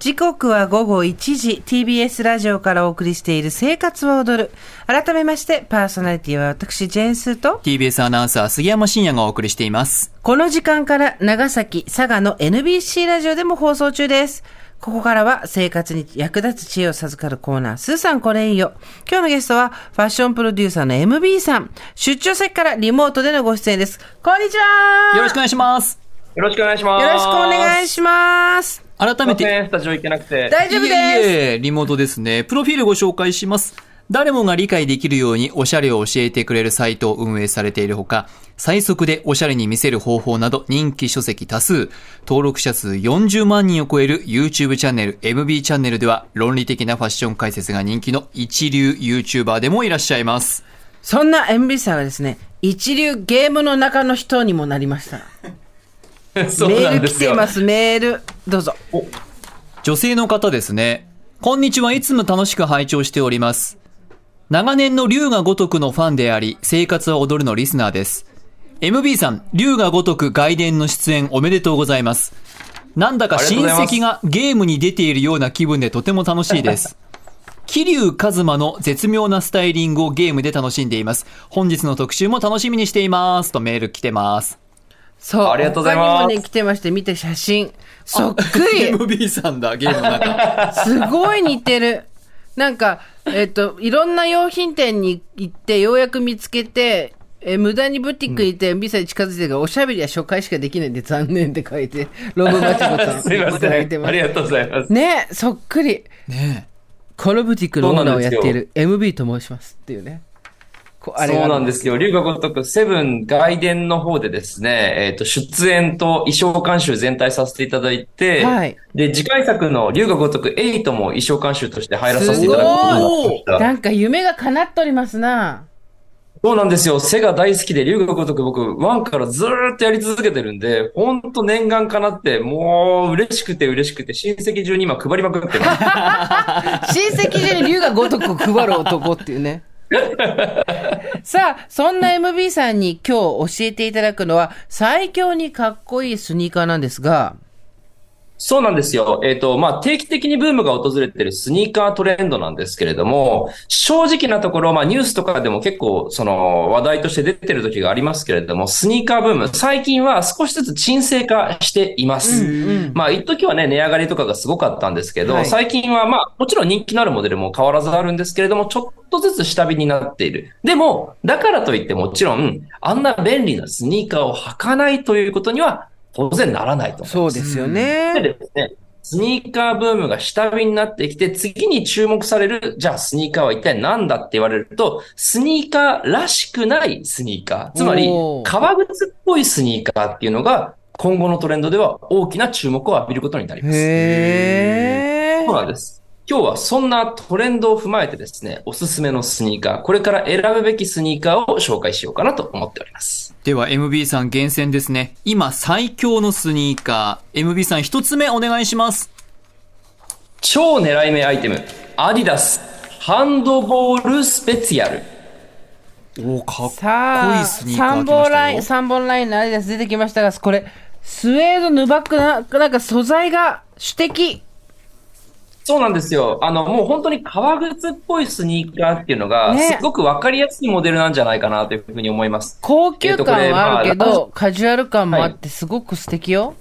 時刻は午後1時 TBS ラジオからお送りしている生活は踊る改めましてパーソナリティは私ジェーンスーと TBS アナウンサー杉山真也がお送りしています。この時間から長崎佐賀の NBC ラジオでも放送中ですここからは生活に役立つ知恵を授かるコーナー、スーさんこれいいよ。今日のゲストはファッションプロデューサーの MB さん。出張先からリモートでのご出演です。こんにちはよろしくお願いします。よろしくお願いします。よろしくお願いします。改めて、スタジオ行けなくて。大丈夫です。いえいえリモートですね。プロフィールご紹介します。誰もが理解できるようにおしゃれを教えてくれるサイトを運営されているほか、最速でおしゃれに見せる方法など人気書籍多数、登録者数40万人を超える YouTube チャンネル MB チャンネルでは論理的なファッション解説が人気の一流 YouTuber でもいらっしゃいます。そんな MB さんがですね、一流ゲームの中の人にもなりました。そうメールなんですよ。来てます、メール。どうぞ。女性の方ですね。こんにちはいつも楽しく拝聴しております。長年の龍が如くのファンであり、生活は踊るのリスナーです。MB さん、龍が如く外伝の出演おめでとうございます。なんだか親戚がゲームに出ているような気分でとても楽しいです。桐生一馬の絶妙なスタイリングをゲームで楽しんでいます。本日の特集も楽しみにしています。とメール来てます。そう。ありがとうございます他にもね、来てまして、見て写真。そっくり。MB さんだ、ゲームの中。すごい似てる。なんか、えっ、と、いろんな用品店に行って、ようやく見つけて、え無駄にブティックに行って、MB さんに近づいてるから、おしゃべりは初回しかできないんで残念って書いて、ロブマチコさん。すいません。ありがとうございます。ねそっくり。ねこのブティックのオーナーをやっている MB と申しますっていうね。こあれがそうなんですよ。龍が如くセブン外伝の方でですね、えっ、と、出演と衣装監修全体させていただいて、はいで、次回作の龍が如く8も衣装監修として入らさせていただくことになってました。なんか夢が叶っておりますな。そうなんですよ。背が大好きで、龍が如く僕、ワンからずーっとやり続けてるんで、ほんと念願かなって、もう嬉しくて嬉しくて、親戚中に今配りまくってます。親戚中に龍が如く配る男っていうね。さあ、そんな MB さんに今日教えていただくのは、最強にかっこいいスニーカーなんですが、そうなんですよ。えっ、と、まあ、定期的にブームが訪れてるスニーカートレンドなんですけれども、正直なところ、まあ、ニュースとかでも結構、その、話題として出てる時がありますけれども、スニーカーブーム、最近は少しずつ沈静化しています。まあ、一時はね、値上がりとかがすごかったんですけど、はい最近はまあ、もちろん人気のあるモデルも変わらずあるんですけれども、ちょっとずつ下火になっている。でも、だからといってもちろん、あんな便利なスニーカーを履かないということには、当然ならないと。そうですよね。でですね、スニーカーブームが下火になってきて、次に注目される、じゃあスニーカーは一体何だって言われると、スニーカーらしくないスニーカー。つまり革靴っぽいスニーカーっていうのが、今後のトレンドでは大きな注目を浴びることになります。へー。そうなんです。今日はそんなトレンドを踏まえてですね、おすすめのスニーカー、これから選ぶべきスニーカーを紹介しようかなと思っております。では MB さん厳選ですね。今最強のスニーカー。MB さん一つ目お願いします。超狙い目アイテム、アディダス、ハンドボールスペツィアル。おかっこいいスニーカー3来ましたよ本ライン、。三本ラインのアディダス出てきましたが、これ、スウェードヌバックな、なんか素材が主的。そうなんですよ。あの、もう本当に革靴っぽいスニーカーっていうのが、ねすごくわかりやすいモデルなんじゃないかなというふうに思います。高級感はあるけえっとこれまど、カジュアル感もあって、すごく素敵よ。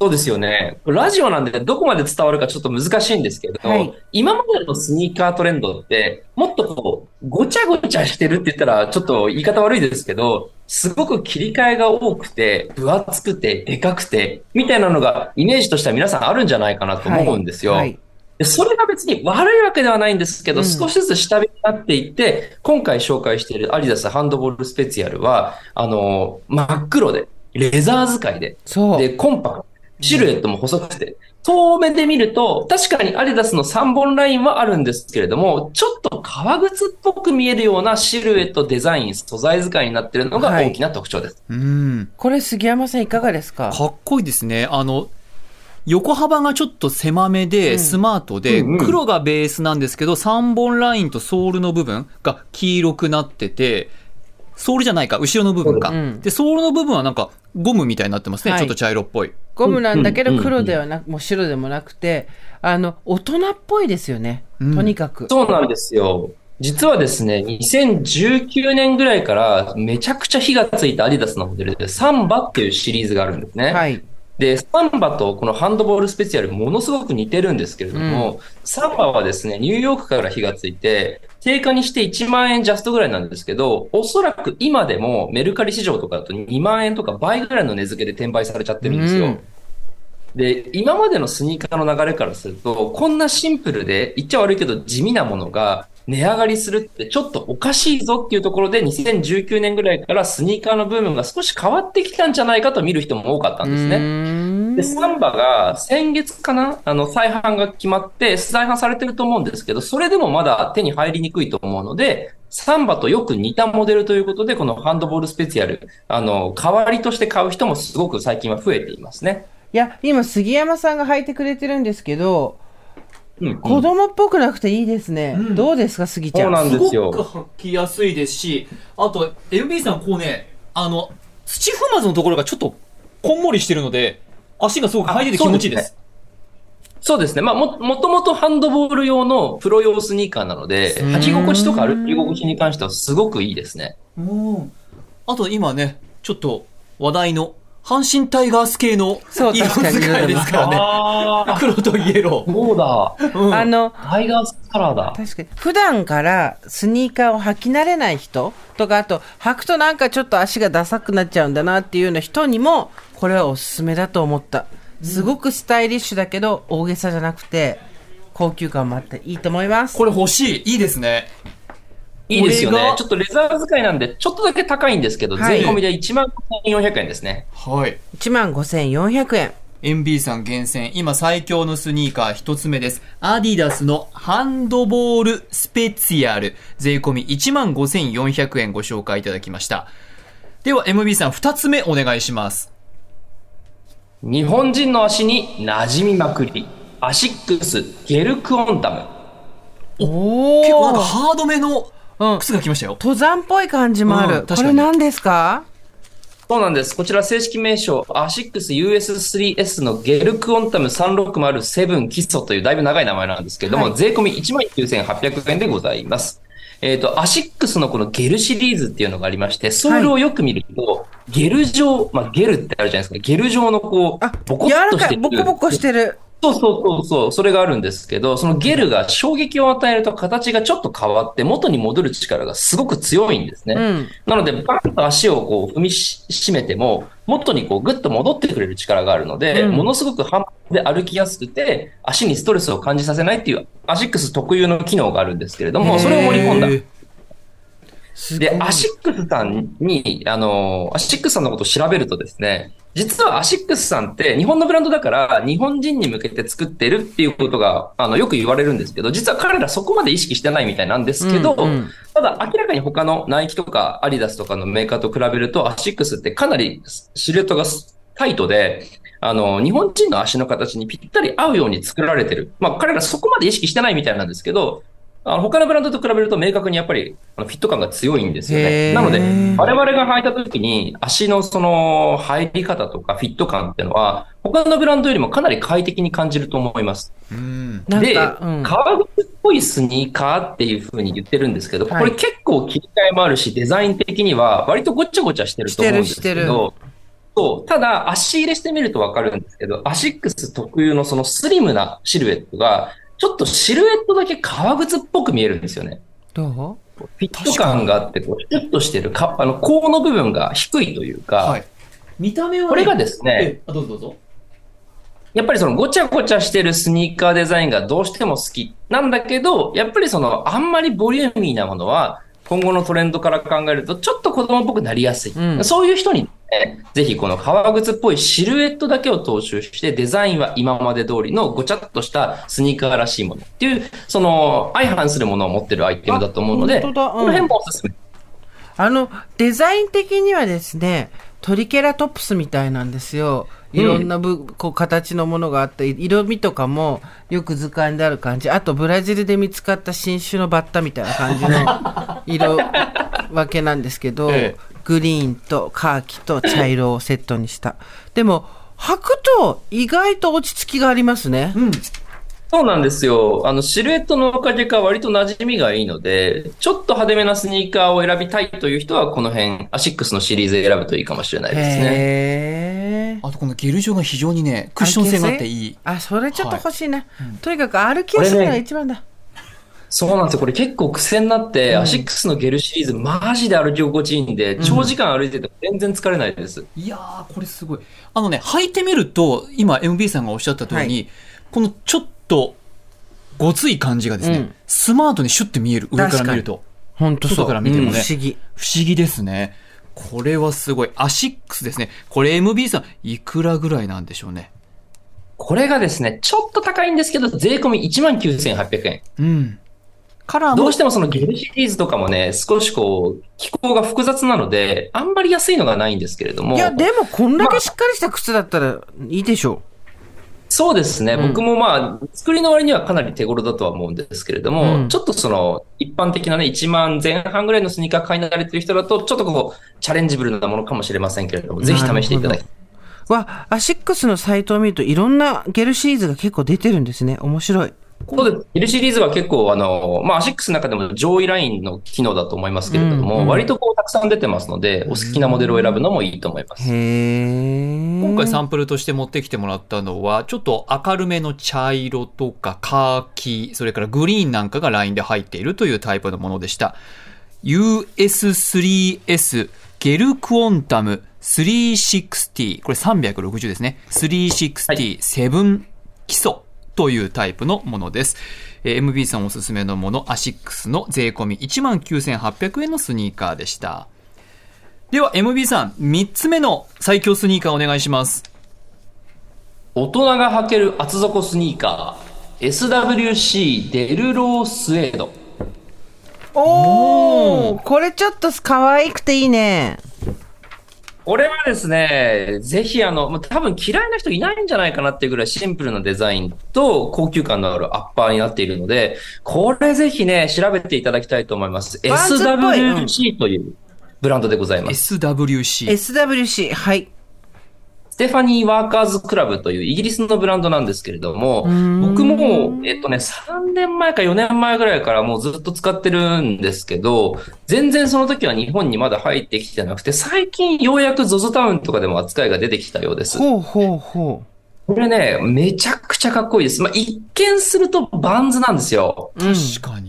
そうですよね。ラジオなんでどこまで伝わるかちょっと難しいんですけど、はい今までのスニーカートレンドって、もっとこう、ごちゃごちゃしてるって言ったらちょっと言い方悪いですけど、すごく切り替えが多くて、分厚くて、でかくて、みたいなのがイメージとしては皆さんあるんじゃないかなと思うんですよ。はいはいでそれが別に悪いわけではないんですけど、うん少しずつ下火になっていって、今回紹介しているアディダスハンドボールスペツィアルは、あの、真っ黒で、レザー使いで。で、コンパクト。シルエットも細くて。遠目で見ると、確かにアディダスの3本ラインはあるんですけれども、ちょっと革靴っぽく見えるようなシルエット、デザイン、素材使いになっているのがはい大きな特徴です。うん。これ杉山さんいかがですか？かっこいいですね。あの、横幅がちょっと狭めで、スマートで、黒がベースなんですけど、3本ラインとソールの部分が黄色くなってて、ソールじゃないか、後ろの部分か。うんで、ソールの部分はなんか、ゴムみたいになってますね。はいちょっと茶色っぽい。ゴムなんだけどうんうん黒ではなく、もう白でもなくて、あの、大人っぽいですよね。とにかく。そうなんですよ。実はですね、2019年ぐらいからめちゃくちゃ火がついたアディダスのモデルで、サンバっていうシリーズがあるんですね。はい。で、サンバとこのハンドボールスペシャルものすごく似てるんですけれども、サンバはですね、ニューヨークから火がついて、定価にして1万円ジャストぐらいなんですけど、おそらく今でもメルカリ市場とかだと2万円とか倍ぐらいの値付けで転売されちゃってるんですよ。うんで、今までのスニーカーの流れからすると、こんなシンプルで、言っちゃ悪いけど地味なものが値上がりするってちょっとおかしいぞっていうところで、2019年ぐらいからスニーカーのブームが少し変わってきたんじゃないかと見る人も多かったんですね。ねで、サンバが先月かなあの、再販が決まって、再販されてると思うんですけど、それでもまだ手に入りにくいと思うので、サンバとよく似たモデルということで、このハンドボールスペシャル、あの、代わりとして買う人もすごく最近は増えていますね。いや、今、杉山さんが履いてくれてるんですけど、うん、うん子供っぽくなくていいですね。うんどうですか、杉ちゃん？そうなんですよすごく履きやすいですし、あと、MB さんこうね、あの、土踏まずのところがちょっとこんもりしてるので、足がすごく履いてて気持ちいいです。そうですね。まあ、も、もともとハンドボール用のプロ用スニーカーなので、うん履き心地とか歩き心地に関してはすごくいいですね。うんあと今ね、ちょっと話題の阪神タイガース系のそう色使いですからね。あ黒とイエロー。そうだ。うんあの、タイガースカラーだ。確かに。普段からスニーカーを履き慣れない人とか、あと、履くとなんかちょっと足がダサくなっちゃうんだなっていうような人にも、これはおすすめだと思った。すごくスタイリッシュだけど、大げさじゃなくて、高級感もあっていいと思います。これ欲しい。いいですね。いいですよ。ねちょっとレザー使いなんで、ちょっとだけ高いんですけど、はい税込みで1万400円ですね。はい。15,400円。MB さん厳選、今最強のスニーカー一つ目です。アディダスのハンドボールスペツィアル、税込み15,400円ご紹介いただきました。では MB さん二つ目お願いします。日本人の足に馴染みまくり。アシックスゲルクオンタム。お結構なんかー。ハードめのうん。靴が来ましたよ。登山っぽい感じもある。うん確かにこれ何ですか？そうなんです。こちら正式名称、アシックス US3S のゲルクオンタム3607基礎というだいぶ長い名前なんですけれども、はい税込み19,800円でございます。えっ、と、アシックスのこのゲルシリーズっていうのがありまして、ソールをよく見ると、ゲル状、まあゲルってあるじゃないですか。ゲル状のこうあ、、ボコ柔らかい。ッとしてるボコボコしてる。そうそうそうそう、それがあるんですけど、そのゲルが衝撃を与えると形がちょっと変わって元に戻る力がすごく強いんですね。うん。なので、バンと足をこう踏みししめても、元にこうグッと戻ってくれる力があるので、うん。ものすごく反発で歩きやすくて、足にストレスを感じさせないっていうアシックス特有の機能があるんですけれども、それを盛り込んだ。で、アシックスさんに、あの、アシックスさんのことを調べるとですね、実はアシックスさんって日本のブランドだから日本人に向けて作ってるっていうことが、あの、よく言われるんですけど、実は彼らそこまで意識してないみたいなんですけど、うんうんただ明らかに他のナイキとかアディダスとかのメーカーと比べると、アシックスってかなりシルエットがタイトで、あの、日本人の足の形にぴったり合うように作られてる。まあ、彼らそこまで意識してないみたいなんですけど、あの他のブランドと比べると明確にやっぱりあのフィット感が強いんですよね。なので、我々が履いた時に足のその入り方とかフィット感っていうのは、他のブランドよりもかなり快適に感じると思います。うん。で、うん。革靴っぽいスニーカーっていう風に言ってるんですけど、はいこれ結構切り替えもあるし、デザイン的には割とごちゃごちゃしてると思うんですしてるしてけど、そう。ただ、足入れしてみるとわかるんですけど、アシックス特有のそのスリムなシルエットが、ちょっとシルエットだけ革靴っぽく見えるんですよね。どフィット感があって、こう、シュッとしてるか、あの、甲の部分が低いというか、はい。見た目はね、これがですね、え、あどうぞどうぞ。やっぱりそのごちゃごちゃしてるスニーカーデザインがどうしても好きなんだけど、やっぱりそのあんまりボリューミーなものは今後のトレンドから考えるとちょっと子供っぽくなりやすい。うんそういう人に、ね、ぜひこの革靴っぽいシルエットだけを踏襲してデザインは今まで通りのごちゃっとしたスニーカーらしいものっていう、その相反するものを持ってるアイテムだと思うので、この辺もおすすめ。あの、デザイン的にはですね、トリケラトプスみたいなんですよ。いろんなぶ、こう形のものがあって、色味とかもよく図鑑である感じ。あと、ブラジルで見つかった新種のバッタみたいな感じの色 分けなんですけど、ええグリーンとカーキと茶色をセットにした。でも、履くと意外と落ち着きがありますね。うん。そうなんですよ。あの、シルエットのおかげか割と馴染みがいいので、ちょっと派手めなスニーカーを選びたいという人は、この辺、アシックスのシリーズ選ぶといいかもしれないですね。あとこのゲル状が非常にね、クッション性があっていい。あ、それちょっと欲しいな。とにかく歩きやすいのが一番だ。そうなんですよ。これ結構癖になって、アシックスのゲルシリーズ、マジで歩き心地いいんで、長時間歩いてても全然疲れないです。いやー、これすごい。あのね、履いてみると、今 MB さんがおっしゃった通りに、このちょっと、ごつい感じがですね、うんスマートにシュッて見える、上から見ると。ほんとそう。外から見てもねうん不思議。不思議ですね。これはすごい。アシックスですね。これ MB さん、いくらぐらいなんでしょうね。これがですね、ちょっと高いんですけど、税込み19,800円。うん。どうしてもそのゲルシリーズとかもね、少しこう、気候が複雑なので、あんまり安いのがないんですけれども。いや、でもこんだけしっかりした靴だったらいいでしょそうですね。うん僕もまあ、作りの割にはかなり手頃だとは思うんですけれども、うんちょっとその、一般的なね、1万前半ぐらいのスニーカー買い慣れてる人だと、ちょっとこう、チャレンジブルなものかもしれませんけれども、ぜひ試していただきたい。う。わ、アシックスのサイトを見るといろんなゲルシリーズが結構出てるんですね。面白い。そうです。ゲルシリーズは結構、あの、まあ、アシックスの中でも上位ラインの機能だと思いますけれども、うんうん割とこう、たくさん出てますので、お好きなモデルを選ぶのもいいと思います。へー。今回サンプルとして持ってきてもらったのは、ちょっと明るめの茶色とかカーキ、それからグリーンなんかがラインで入っているというタイプのものでした。US3S ゲルクォンタム360、これ360ですね。360-7基礎というタイプのものです。えー MB さんおすすめのもの、アシックスの税込み19,800円のスニーカーでした。では MB さん、3つ目の最強スニーカーお願いします。大人が履ける厚底スニーカー、SWC デルロースウェード。おーこれちょっと可愛くていいね。これはですね、ぜひあの、まあ多分嫌いな人いないんじゃないかなっていうぐらいシンプルなデザインと高級感のあるアッパーになっているので、これぜひね、調べていただきたいと思います。SWC というブランドでございます。SWC。SWC、はい。ステファニーワーカーズクラブというイギリスのブランドなんですけれども、ん僕も、えっとね、3年前か4年前ぐらいからもうずっと使ってるんですけど、全然その時は日本にまだ入ってきてなくて、最近ようやく ZOZO タウンとかでも扱いが出てきたようです。ほうほうほこれね、めちゃくちゃかっこいいです。まあ、一見するとバンズなんですよ。確かに。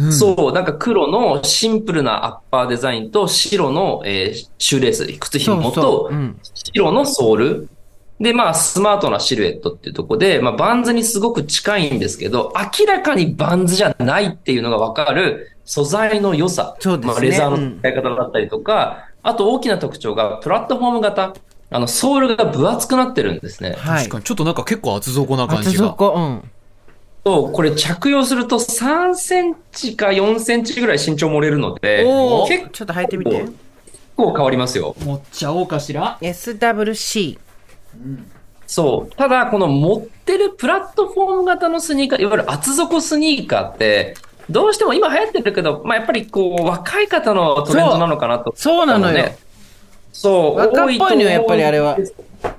うんそう、なんか黒のシンプルなアッパーデザインと白の、えーシューレース、靴紐そうそとう。うん。白のソール。で、まあ、スマートなシルエットっていうところで、まあ、バンズにすごく近いんですけど、明らかにバンズじゃないっていうのがわかる素材の良さ。そうですねまあ、レザーの使い方だったりとか、あと大きな特徴が、プラットフォーム型。あの、ソールが分厚くなってるんですね。はい確か。に。ちょっとなんか結構厚底な感厚じが。底、うん。と、これ着用すると3センチか4センチぐらい身長盛れるので、お結ーちょっと履いてみて。構変わりますよ。持っちゃおうかしら？SWC。そう。ただ、この持ってるプラットフォーム型のスニーカー、いわゆる厚底スニーカーって、どうしても今流行ってるけど、まあ、やっぱりこう、若い方のトレンドなのかなと。そうなのよ。そう。若っぽいのよやっぱりあれは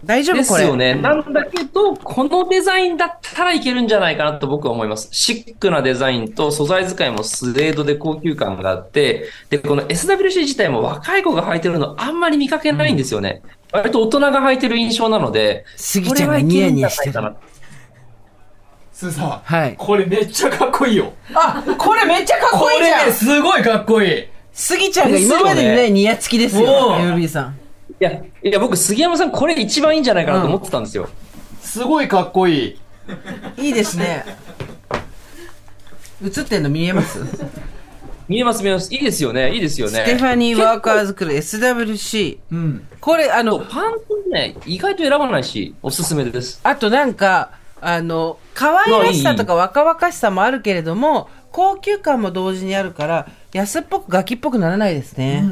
大丈で夫？これ。すよね。なんだけど、このデザインだったらいけるんじゃないかなと僕は思います。シックなデザインと素材使いもスウェードで高級感があって、で、この SWC 自体も若い子が履いてるのあんまり見かけないんですよね。割と大人が履いてる印象なので、スギちゃんがニヤニヤしてるこれはいけるんじゃないかなスーさん。はい。これめっちゃかっこいいよ。あ、これめっちゃかっこいいじゃんすごいかっこいい。スギちゃんが今までにないニヤつきですよ、おー MB さん。いや、いや、僕、杉山さん、これ一番いいんじゃないかなと思ってたんですよ。すごいかっこいい。いいですね。映ってんの見えます？見えます、見えます。いいですよね、いいですよね。ステファニー・ワーカーズクル SWC。うん。これ、あの、パンツね、意外と選ばないし、おすすめです。あとなんか、あの、可愛らしさとか若々しさもあるけれども、高級感も同時にあるから、安っぽくガキっぽくならないですね。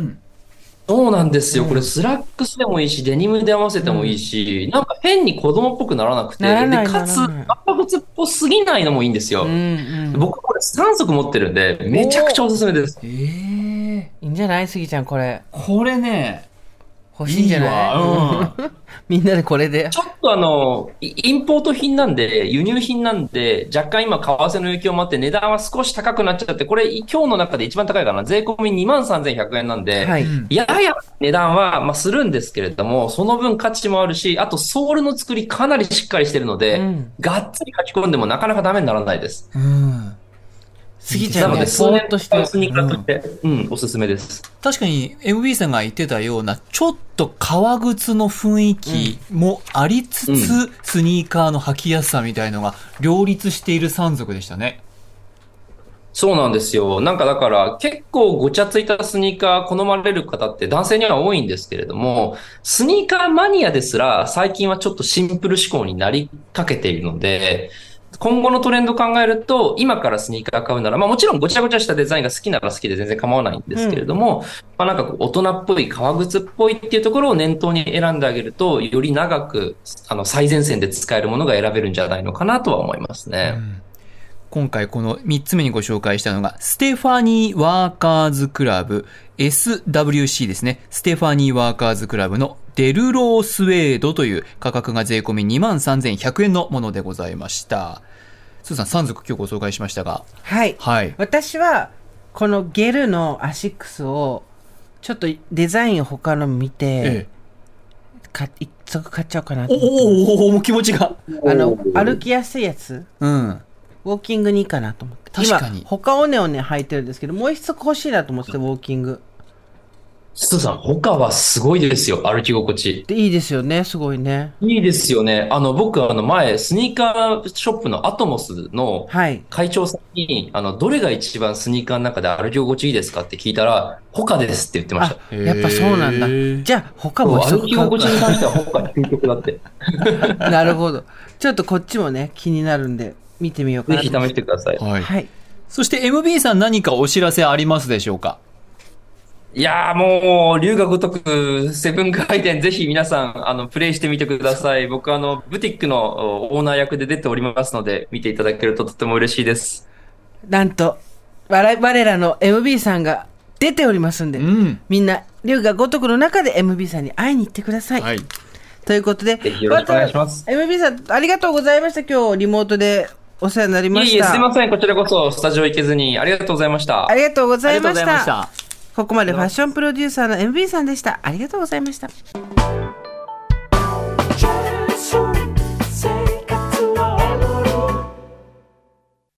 そうなんですよ。これ、スラックスでもいいし、デニムで合わせてもいいし、なんか変に子供っぽくならなくて、ならないで、かつ、ならない長靴っぽすぎないのもいいんですよ。うんうん。僕、これ3足持ってるんで、めちゃくちゃおすすめです。ええいいんじゃない？スギちゃん、これ。これね、欲しいんじゃない？いいわうん みんなでこれで。ちょっとあの、イインポート品なんで、輸入品なんで、若干今、為替の影響もあって、値段は少し高くなっちゃって、これ、今日の中で一番高いかな。税込み23,100円なんで、はい。やや値段は、まあ、するんですけれども、その分価値もあるし、あと、ソールの作りかなりしっかりしてるので、うんがっつり書き込んでもなかなかダメにならないです。うん。過ぎちゃうので、数ぼー年っとして。スニーカーとして、うん、おすすめです。確かに MB さんが言ってたような、ちょっと革靴の雰囲気もありつつ、うんスニーカーの履きやすさみたいのが両立している3足でしたね。そうなんですよ。なんかだから結構ごちゃついたスニーカー好まれる方って男性には多いんですけれども、スニーカーマニアですら最近はちょっとシンプル思考になりかけているので、今後のトレンドを考えると、今からスニーカー買うなら、まあもちろんごちゃごちゃしたデザインが好きなら好きで全然構わないんですけれども、まあなんか大人っぽい革靴っぽいっていうところを念頭に選んであげると、より長く、あの、最前線で使えるものが選べるんじゃないのかなとは思いますね。今回この3つ目にご紹介したのが、 Stepney Workers Club SWC ですね。 Stepney Workers Club のデロウスエードという価格が税込み23,100円のものでございました。スーさん3足今日ご紹介しましたが、はい。はい。私は、このゲルのアシックスを、ちょっとデザインを他の見て、ええ。か一足買っちゃおうかなとおおおお気持ちが。あの、歩きやすいやつうん。ウォーキングにいいかなと思って。確かに今、他をねをね履いてるんですけど、もう一足欲しいなと思ってて、ウォーキング。スーさん、他はすごいですよ、歩き心地。で、いいですよね、すごいね。いいですよね。あの、僕、あの、前、スニーカーショップのアトモスのはい。会長さんに、あの、どれが一番スニーカーの中で歩き心地いいですかって聞いたら、他ですって言ってましあた。、やっぱそうなんだ。じゃあ、他も歩き心地に関しては他が究極だって。か。なるほど。ちょっとこっちもね、気になるんで、見てみようかなとぜひ試してください。はい。はい。そして MB さん何かお知らせありますでしょうか？いやーもう、龍が如く、セブン回転、ぜひ皆さん、あの、プレイしてみてください。僕、あの、ブティックのオーナー役で出ておりますので、見ていただけるととても嬉しいです。なんと、我々我らの MB さんが出ておりますんで、うん。みんな、龍が如くの中で MB さんに会いに行ってください。はい。ということで、よろしくお願いしますた MB さん、ありがとうございました。今日、リモートでお世話になりまいえいえ、した。すいません。こちらこそ、スタジオ行けずに、ありがとうございましたあ。りがとうございました。した。ここまでファッションプロデューサーの MB さんでした。ありがとうございました。